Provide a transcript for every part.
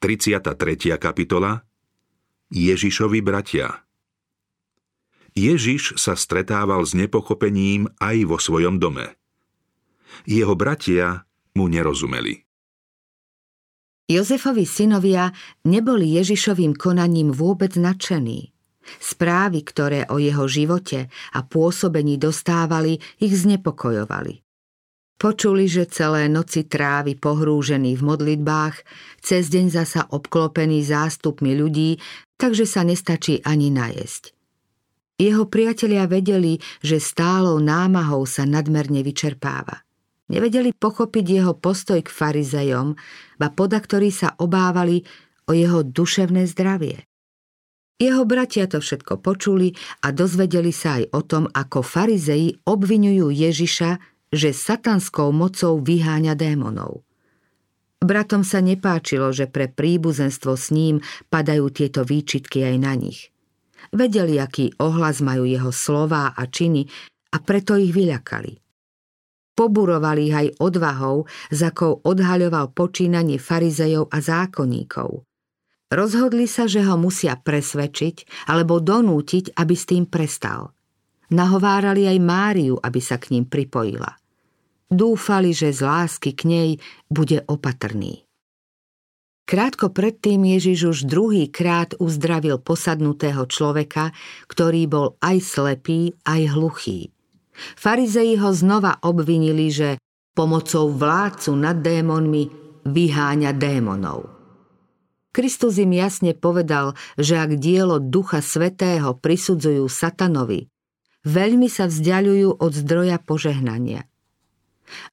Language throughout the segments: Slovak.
33. kapitola Ježišovi bratia Ježiš sa stretával s nepochopením aj vo svojom dome. Jeho bratia mu nerozumeli. Jozefovi synovia neboli Ježišovým konaním vôbec nadšení. Správy, ktoré o jeho živote a pôsobení dostávali, ich znepokojovali. Počuli, že celé noci trávi pohrúžený v modlitbách, cez deň zasa obklopený zástupmi ľudí, takže sa nestačí ani najesť. Jeho priatelia vedeli, že stálou námahou sa nadmerne vyčerpáva. Nevedeli pochopiť jeho postoj k farizejom, ba poda ktorí sa obávali o jeho duševné zdravie. Jeho bratia to všetko počuli a dozvedeli sa aj o tom, ako farizeji obvinujú Ježiša že satanskou mocou vyháňa démonov. Bratom sa nepáčilo, že pre príbuzenstvo s ním padajú tieto výčitky aj na nich. Vedeli, aký ohlas majú jeho slová a činy a preto ich vyľakali. Poburovali ich aj odvahou, za akou odhaľoval počínanie farizejov a zákonníkov. Rozhodli sa, že ho musia presvedčiť alebo donútiť, aby s tým prestal. Nahovárali aj Máriu, aby sa k ním pripojila. Dúfali, že z lásky k nej bude opatrný. Krátko predtým Ježiš už druhý krát uzdravil posadnutého človeka, ktorý bol aj slepý, aj hluchý. Farizei ho znova obvinili, že pomocou vládcu nad démonmi vyháňa démonov. Kristus im jasne povedal, že ak dielo Ducha Svetého prisudzujú satanovi, veľmi sa vzdialujú od zdroja požehnania.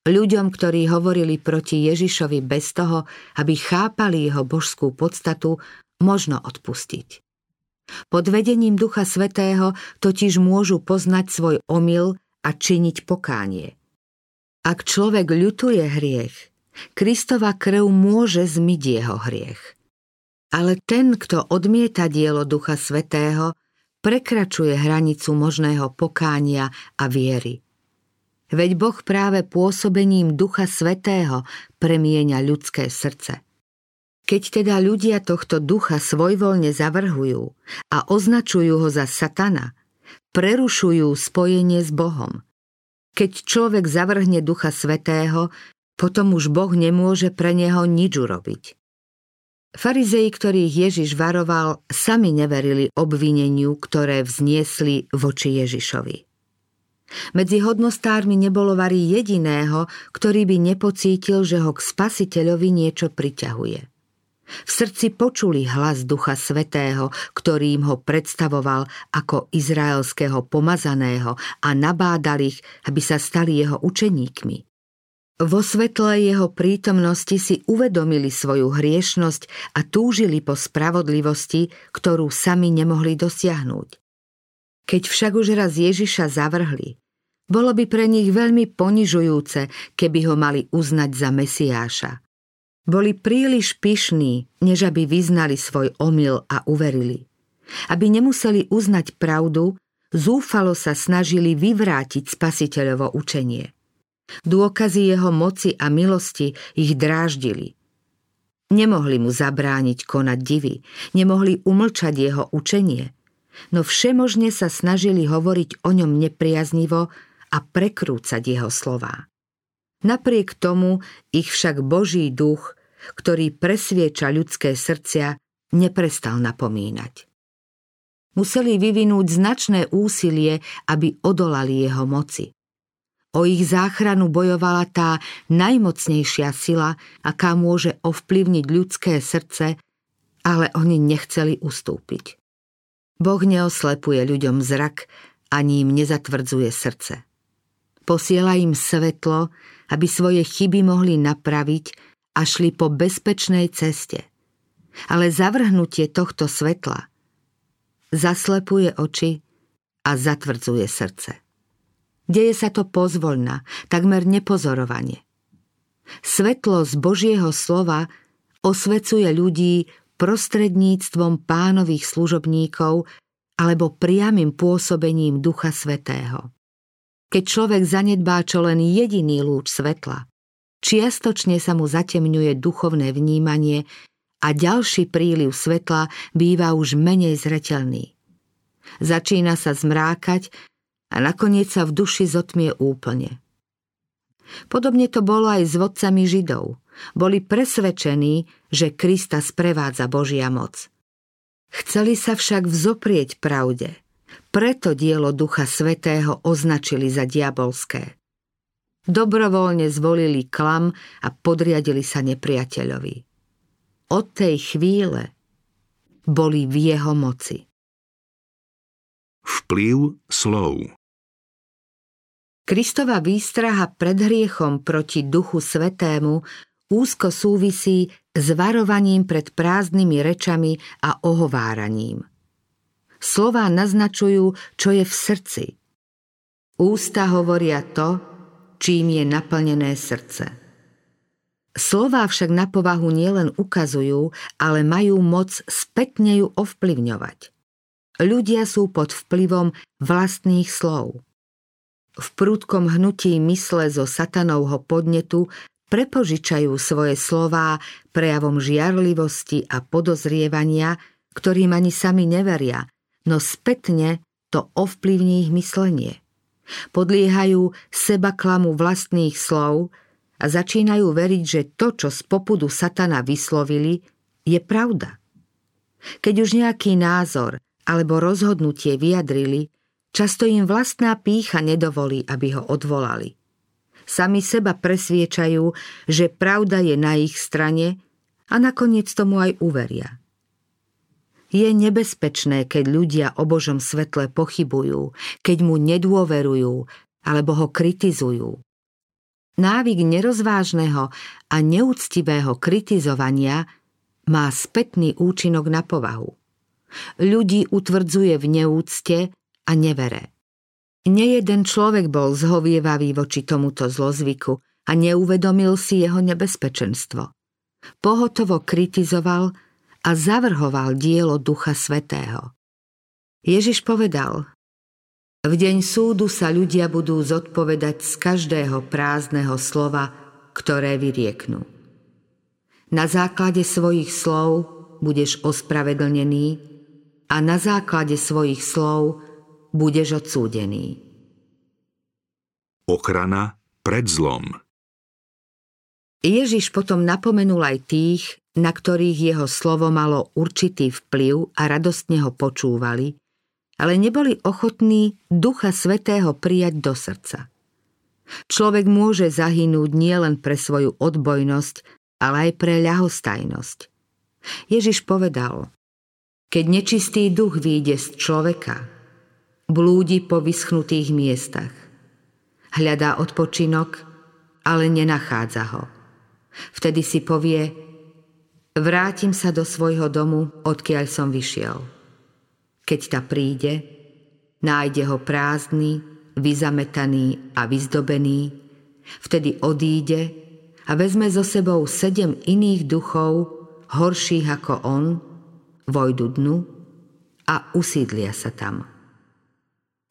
Ľuďom, ktorí hovorili proti Ježišovi bez toho, aby chápali jeho božskú podstatu, možno odpustiť. Pod vedením Ducha Svetého totiž môžu poznať svoj omyl a činiť pokánie. Ak človek ľutuje hriech, Kristova krv môže zmyť jeho hriech. Ale ten, kto odmieta dielo Ducha Svetého, prekračuje hranicu možného pokánia a viery. Veď Boh práve pôsobením Ducha Svetého premieňa ľudské srdce. Keď teda ľudia tohto ducha svojvoľne zavrhujú a označujú ho za satana, prerušujú spojenie s Bohom. Keď človek zavrhne ducha svetého, potom už Boh nemôže pre neho nič urobiť. Farizei, ktorých Ježiš varoval, sami neverili obvineniu, ktoré vzniesli voči Ježišovi. Medzi hodnostármi nebolo varí jediného, ktorý by nepocítil, že ho k spasiteľovi niečo priťahuje. V srdci počuli hlas Ducha Svetého, ktorým ho predstavoval ako izraelského pomazaného a nabádal ich, aby sa stali jeho učeníkmi. Vo svetle jeho prítomnosti si uvedomili svoju hriešnosť a túžili po spravodlivosti, ktorú sami nemohli dosiahnuť. Keď však už raz Ježiša zavrhli, bolo by pre nich veľmi ponižujúce, keby ho mali uznať za Mesiáša. Boli príliš pyšní, než aby vyznali svoj omyl a uverili. Aby nemuseli uznať pravdu, zúfalo sa snažili vyvrátiť spasiteľovo učenie. Dôkazy jeho moci a milosti ich dráždili. Nemohli mu zabrániť konať divy, nemohli umlčať jeho učenie – no všemožne sa snažili hovoriť o ňom nepriaznivo a prekrúcať jeho slová. Napriek tomu ich však Boží duch, ktorý presvieča ľudské srdcia, neprestal napomínať. Museli vyvinúť značné úsilie, aby odolali jeho moci. O ich záchranu bojovala tá najmocnejšia sila, aká môže ovplyvniť ľudské srdce, ale oni nechceli ustúpiť. Boh neoslepuje ľuďom zrak, ani im nezatvrdzuje srdce. Posiela im svetlo, aby svoje chyby mohli napraviť a šli po bezpečnej ceste. Ale zavrhnutie tohto svetla zaslepuje oči a zatvrdzuje srdce. Deje sa to pozvoľna, takmer nepozorovanie. Svetlo z Božieho slova osvecuje ľudí prostredníctvom pánových služobníkov alebo priamým pôsobením Ducha Svetého. Keď človek zanedbá čo len jediný lúč svetla, čiastočne sa mu zatemňuje duchovné vnímanie a ďalší príliv svetla býva už menej zretelný. Začína sa zmrákať a nakoniec sa v duši zotmie úplne. Podobne to bolo aj s vodcami Židov. Boli presvedčení, že Krista sprevádza Božia moc. Chceli sa však vzoprieť pravde. Preto dielo Ducha Svetého označili za diabolské. Dobrovoľne zvolili klam a podriadili sa nepriateľovi. Od tej chvíle boli v jeho moci. Vplyv slov Kristova výstraha pred hriechom proti Duchu Svetému úzko súvisí s varovaním pred prázdnymi rečami a ohováraním. Slová naznačujú, čo je v srdci. Ústa hovoria to, čím je naplnené srdce. Slová však na povahu nielen ukazujú, ale majú moc spätne ju ovplyvňovať. Ľudia sú pod vplyvom vlastných slov. V prúdkom hnutí mysle zo satanovho podnetu prepožičajú svoje slová prejavom žiarlivosti a podozrievania, ktorým ani sami neveria, no spätne to ovplyvní ich myslenie. Podliehajú seba klamu vlastných slov a začínajú veriť, že to, čo z popudu satana vyslovili, je pravda. Keď už nejaký názor alebo rozhodnutie vyjadrili, Často im vlastná pícha nedovolí, aby ho odvolali. Sami seba presviečajú, že pravda je na ich strane a nakoniec tomu aj uveria. Je nebezpečné, keď ľudia o Božom svetle pochybujú, keď mu nedôverujú alebo ho kritizujú. Návyk nerozvážneho a neúctivého kritizovania má spätný účinok na povahu. Ľudí utvrdzuje v neúcte a nevere. Nejeden človek bol zhovievavý voči tomuto zlozvyku a neuvedomil si jeho nebezpečenstvo. Pohotovo kritizoval a zavrhoval dielo Ducha Svetého. Ježiš povedal, v deň súdu sa ľudia budú zodpovedať z každého prázdneho slova, ktoré vyrieknú. Na základe svojich slov budeš ospravedlnený a na základe svojich slov budeš odsúdený. Ochrana pred zlom Ježiš potom napomenul aj tých, na ktorých jeho slovo malo určitý vplyv a radostne ho počúvali, ale neboli ochotní Ducha Svetého prijať do srdca. Človek môže zahynúť nielen pre svoju odbojnosť, ale aj pre ľahostajnosť. Ježiš povedal, keď nečistý duch vyjde z človeka, blúdi po vyschnutých miestach. Hľadá odpočinok, ale nenachádza ho. Vtedy si povie, vrátim sa do svojho domu, odkiaľ som vyšiel. Keď ta príde, nájde ho prázdny, vyzametaný a vyzdobený, vtedy odíde a vezme so sebou sedem iných duchov, horších ako on, vojdu dnu a usídlia sa tam.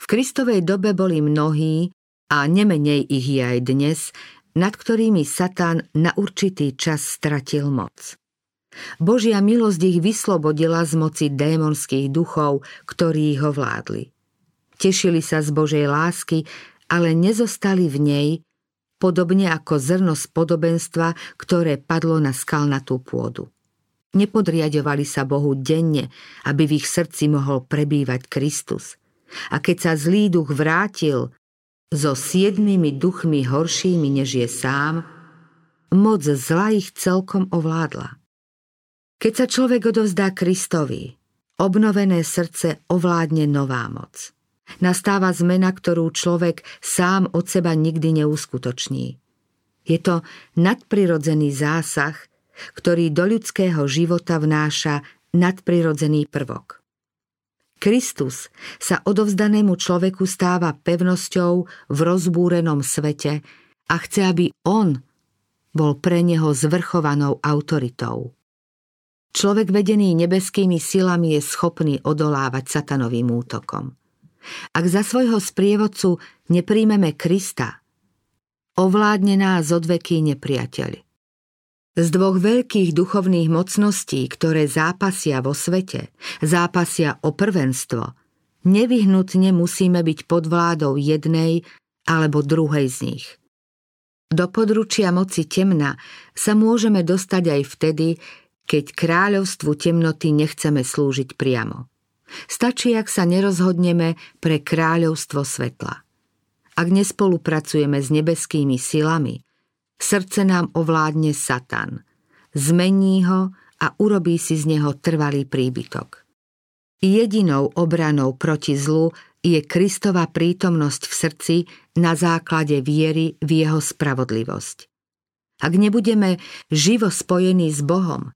V Kristovej dobe boli mnohí, a nemenej ich je aj dnes, nad ktorými Satan na určitý čas stratil moc. Božia milosť ich vyslobodila z moci démonských duchov, ktorí ho vládli. Tešili sa z Božej lásky, ale nezostali v nej, podobne ako zrno z podobenstva, ktoré padlo na skalnatú pôdu. Nepodriadovali sa Bohu denne, aby v ich srdci mohol prebývať Kristus – a keď sa zlý duch vrátil so siedmými duchmi horšími, než je sám, moc zla ich celkom ovládla. Keď sa človek odovzdá Kristovi, obnovené srdce ovládne nová moc. Nastáva zmena, ktorú človek sám od seba nikdy neuskutoční. Je to nadprirodzený zásah, ktorý do ľudského života vnáša nadprirodzený prvok. Kristus sa odovzdanému človeku stáva pevnosťou v rozbúrenom svete a chce, aby on bol pre neho zvrchovanou autoritou. Človek vedený nebeskými silami je schopný odolávať satanovým útokom. Ak za svojho sprievodcu nepríjmeme Krista, ovládne nás odveký nepriateľ. Z dvoch veľkých duchovných mocností, ktoré zápasia vo svete, zápasia o prvenstvo, nevyhnutne musíme byť pod vládou jednej alebo druhej z nich. Do područia moci temna sa môžeme dostať aj vtedy, keď kráľovstvu temnoty nechceme slúžiť priamo. Stačí, ak sa nerozhodneme pre kráľovstvo svetla. Ak nespolupracujeme s nebeskými silami, Srdce nám ovládne Satan. Zmení ho a urobí si z neho trvalý príbytok. Jedinou obranou proti zlu je Kristova prítomnosť v srdci na základe viery v jeho spravodlivosť. Ak nebudeme živo spojení s Bohom,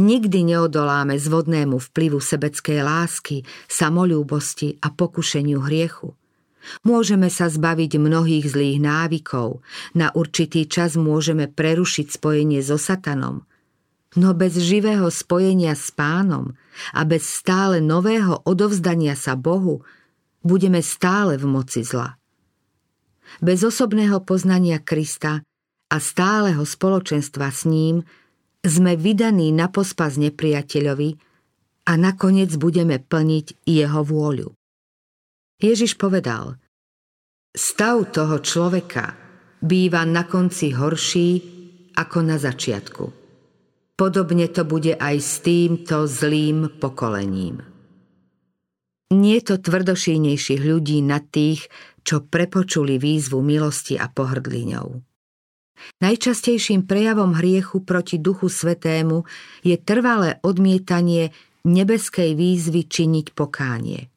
nikdy neodoláme zvodnému vplyvu sebeckej lásky, samolúbosti a pokušeniu hriechu. Môžeme sa zbaviť mnohých zlých návykov, na určitý čas môžeme prerušiť spojenie so satanom, no bez živého spojenia s pánom a bez stále nového odovzdania sa Bohu budeme stále v moci zla. Bez osobného poznania Krista a stáleho spoločenstva s ním sme vydaní na pospas nepriateľovi a nakoniec budeme plniť jeho vôľu. Ježiš povedal, stav toho človeka býva na konci horší ako na začiatku. Podobne to bude aj s týmto zlým pokolením. Nie to tvrdošínejších ľudí nad tých, čo prepočuli výzvu milosti a pohrdliňou. Najčastejším prejavom hriechu proti Duchu Svetému je trvalé odmietanie nebeskej výzvy činiť pokánie.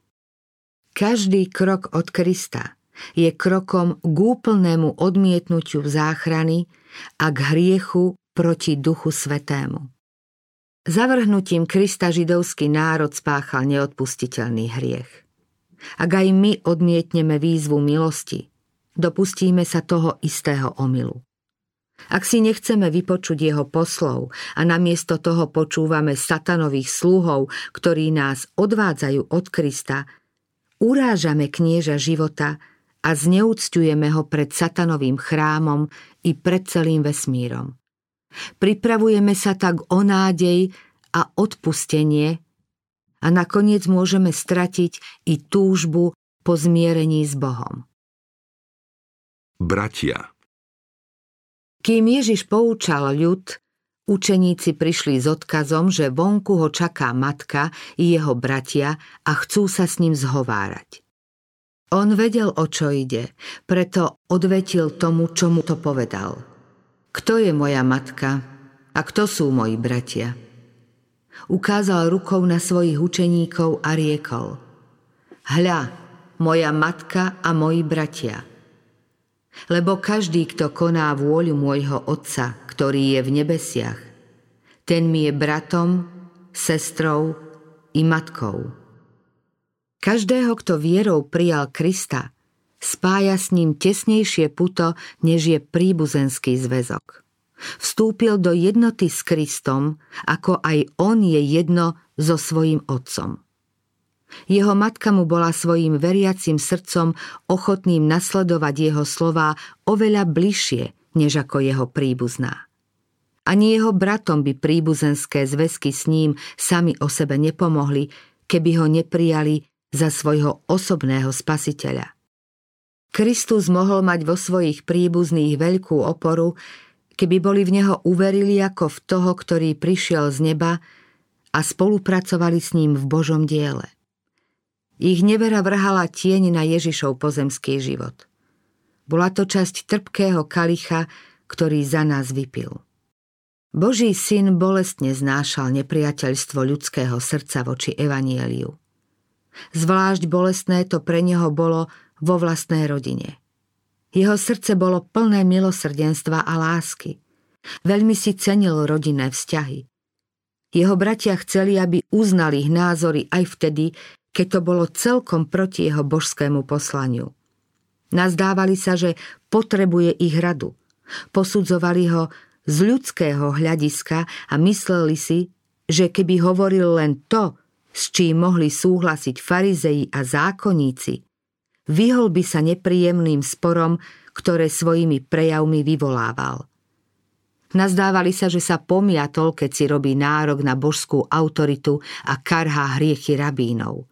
Každý krok od Krista je krokom k úplnému odmietnutiu záchrany a k hriechu proti Duchu Svetému. Zavrhnutím Krista židovský národ spáchal neodpustiteľný hriech. Ak aj my odmietneme výzvu milosti, dopustíme sa toho istého omylu. Ak si nechceme vypočuť jeho poslov a namiesto toho počúvame satanových sluhov, ktorí nás odvádzajú od Krista, urážame knieža života a zneúctujeme ho pred satanovým chrámom i pred celým vesmírom. Pripravujeme sa tak o nádej a odpustenie a nakoniec môžeme stratiť i túžbu po zmierení s Bohom. Bratia Kým Ježiš poučal ľud, Učeníci prišli s odkazom, že vonku ho čaká matka i jeho bratia a chcú sa s ním zhovárať. On vedel, o čo ide, preto odvetil tomu, čo mu to povedal. Kto je moja matka a kto sú moji bratia? Ukázal rukou na svojich učeníkov a riekol. Hľa, moja matka a moji bratia. Lebo každý, kto koná vôľu môjho Otca, ktorý je v nebesiach. Ten mi je bratom, sestrou i matkou. Každého, kto vierou prijal Krista, spája s ním tesnejšie puto, než je príbuzenský zväzok. Vstúpil do jednoty s Kristom, ako aj on je jedno so svojím otcom. Jeho matka mu bola svojim veriacim srdcom ochotným nasledovať jeho slová oveľa bližšie, než ako jeho príbuzná. Ani jeho bratom by príbuzenské zväzky s ním sami o sebe nepomohli, keby ho neprijali za svojho osobného spasiteľa. Kristus mohol mať vo svojich príbuzných veľkú oporu, keby boli v neho uverili ako v toho, ktorý prišiel z neba a spolupracovali s ním v Božom diele. Ich nevera vrhala tieň na Ježišov pozemský život. Bola to časť trpkého kalicha, ktorý za nás vypil. Boží syn bolestne znášal nepriateľstvo ľudského srdca voči evanieliu. Zvlášť bolestné to pre neho bolo vo vlastnej rodine. Jeho srdce bolo plné milosrdenstva a lásky. Veľmi si cenil rodinné vzťahy. Jeho bratia chceli, aby uznali ich názory aj vtedy, keď to bolo celkom proti jeho božskému poslaniu. Nazdávali sa, že potrebuje ich radu. Posudzovali ho z ľudského hľadiska a mysleli si, že keby hovoril len to, s čím mohli súhlasiť farizei a zákonníci, vyhol by sa nepríjemným sporom, ktoré svojimi prejavmi vyvolával. Nazdávali sa, že sa pomiatol, keď si robí nárok na božskú autoritu a karhá hriechy rabínov.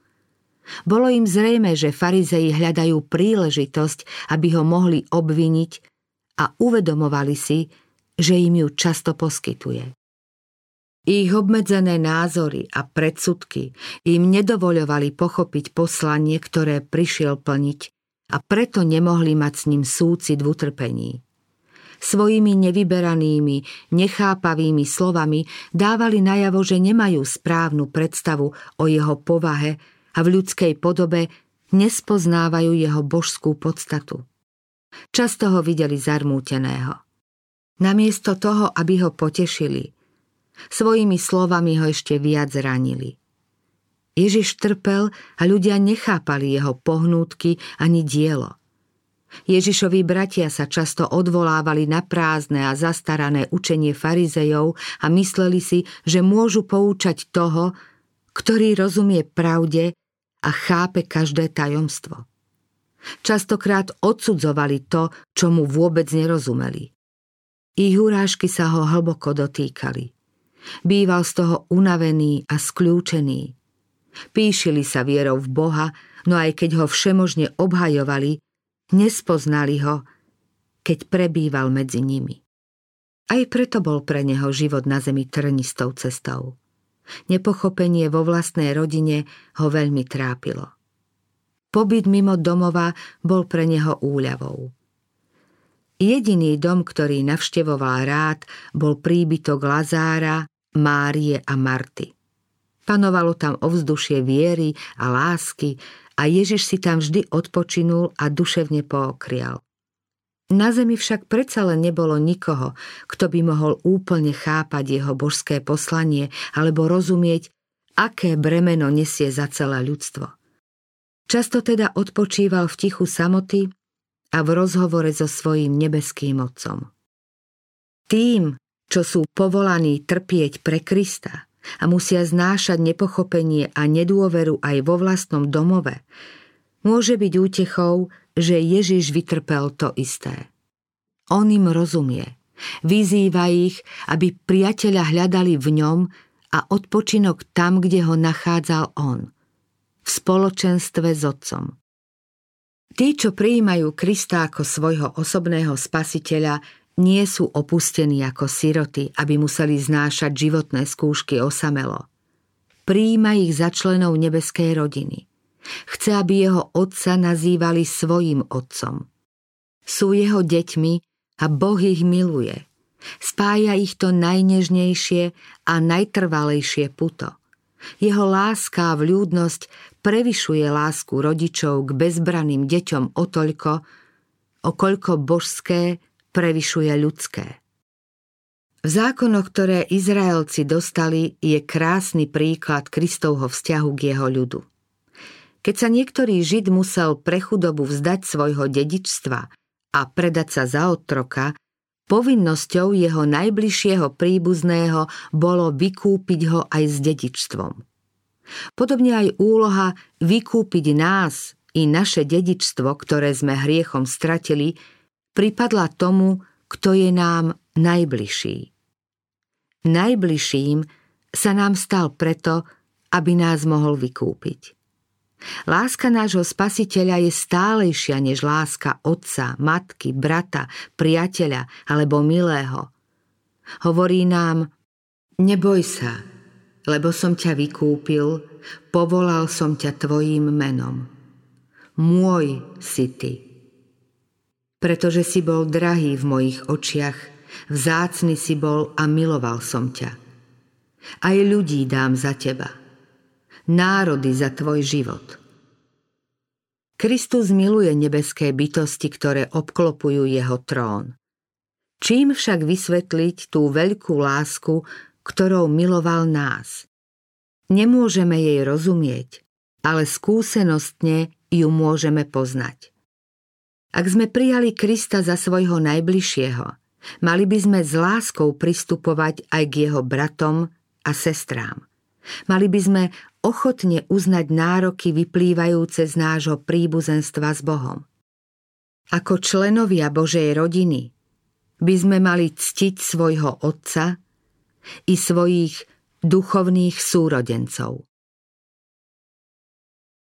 Bolo im zrejme, že farizei hľadajú príležitosť, aby ho mohli obviniť a uvedomovali si, že im ju často poskytuje. Ich obmedzené názory a predsudky im nedovoľovali pochopiť poslanie, ktoré prišiel plniť a preto nemohli mať s ním súcit v utrpení. Svojimi nevyberanými, nechápavými slovami dávali najavo, že nemajú správnu predstavu o jeho povahe a v ľudskej podobe nespoznávajú jeho božskú podstatu. Často ho videli zarmúteného. Namiesto toho, aby ho potešili, svojimi slovami ho ešte viac zranili. Ježiš trpel a ľudia nechápali jeho pohnútky ani dielo – Ježišovi bratia sa často odvolávali na prázdne a zastarané učenie farizejov a mysleli si, že môžu poučať toho, ktorý rozumie pravde a chápe každé tajomstvo. Častokrát odsudzovali to, čo mu vôbec nerozumeli. Ich urážky sa ho hlboko dotýkali. Býval z toho unavený a skľúčený. Píšili sa vierou v Boha, no aj keď ho všemožne obhajovali, Nespoznali ho, keď prebýval medzi nimi. Aj preto bol pre neho život na zemi trnistou cestou. Nepochopenie vo vlastnej rodine ho veľmi trápilo. Pobyt mimo domova bol pre neho úľavou. Jediný dom, ktorý navštevoval rád, bol príbytok Lazára, Márie a Marty. Panovalo tam ovzdušie viery a lásky, a Ježiš si tam vždy odpočinul a duševne pookrial. Na zemi však predsa len nebolo nikoho, kto by mohol úplne chápať jeho božské poslanie alebo rozumieť, aké bremeno nesie za celé ľudstvo. Často teda odpočíval v tichu samoty a v rozhovore so svojím nebeským Otcom. Tým, čo sú povolaní trpieť pre Krista, a musia znášať nepochopenie a nedôveru aj vo vlastnom domove, môže byť útechou, že Ježiš vytrpel to isté. On im rozumie. Vyzýva ich, aby priateľa hľadali v ňom a odpočinok tam, kde ho nachádzal on. V spoločenstve s otcom. Tí, čo prijímajú Krista ako svojho osobného spasiteľa, nie sú opustení ako siroty, aby museli znášať životné skúšky osamelo. Príjima ich za členov nebeskej rodiny. Chce, aby jeho otca nazývali svojim otcom. Sú jeho deťmi a Boh ich miluje. Spája ich to najnežnejšie a najtrvalejšie puto. Jeho láska a vľúdnosť prevyšuje lásku rodičov k bezbraným deťom o toľko, o koľko božské prevyšuje ľudské. V zákonoch, ktoré Izraelci dostali, je krásny príklad Kristovho vzťahu k jeho ľudu. Keď sa niektorý Žid musel pre chudobu vzdať svojho dedičstva a predať sa za otroka, povinnosťou jeho najbližšieho príbuzného bolo vykúpiť ho aj s dedičstvom. Podobne aj úloha vykúpiť nás i naše dedičstvo, ktoré sme hriechom stratili, pripadla tomu, kto je nám najbližší. Najbližším sa nám stal preto, aby nás mohol vykúpiť. Láska nášho spasiteľa je stálejšia než láska otca, matky, brata, priateľa alebo milého. Hovorí nám, neboj sa, lebo som ťa vykúpil, povolal som ťa tvojím menom. Môj si ty pretože si bol drahý v mojich očiach, vzácny si bol a miloval som ťa. Aj ľudí dám za teba, národy za tvoj život. Kristus miluje nebeské bytosti, ktoré obklopujú jeho trón. Čím však vysvetliť tú veľkú lásku, ktorou miloval nás? Nemôžeme jej rozumieť, ale skúsenostne ju môžeme poznať. Ak sme prijali Krista za svojho najbližšieho, mali by sme s láskou pristupovať aj k jeho bratom a sestrám. Mali by sme ochotne uznať nároky vyplývajúce z nášho príbuzenstva s Bohom. Ako členovia Božej rodiny by sme mali ctiť svojho otca i svojich duchovných súrodencov.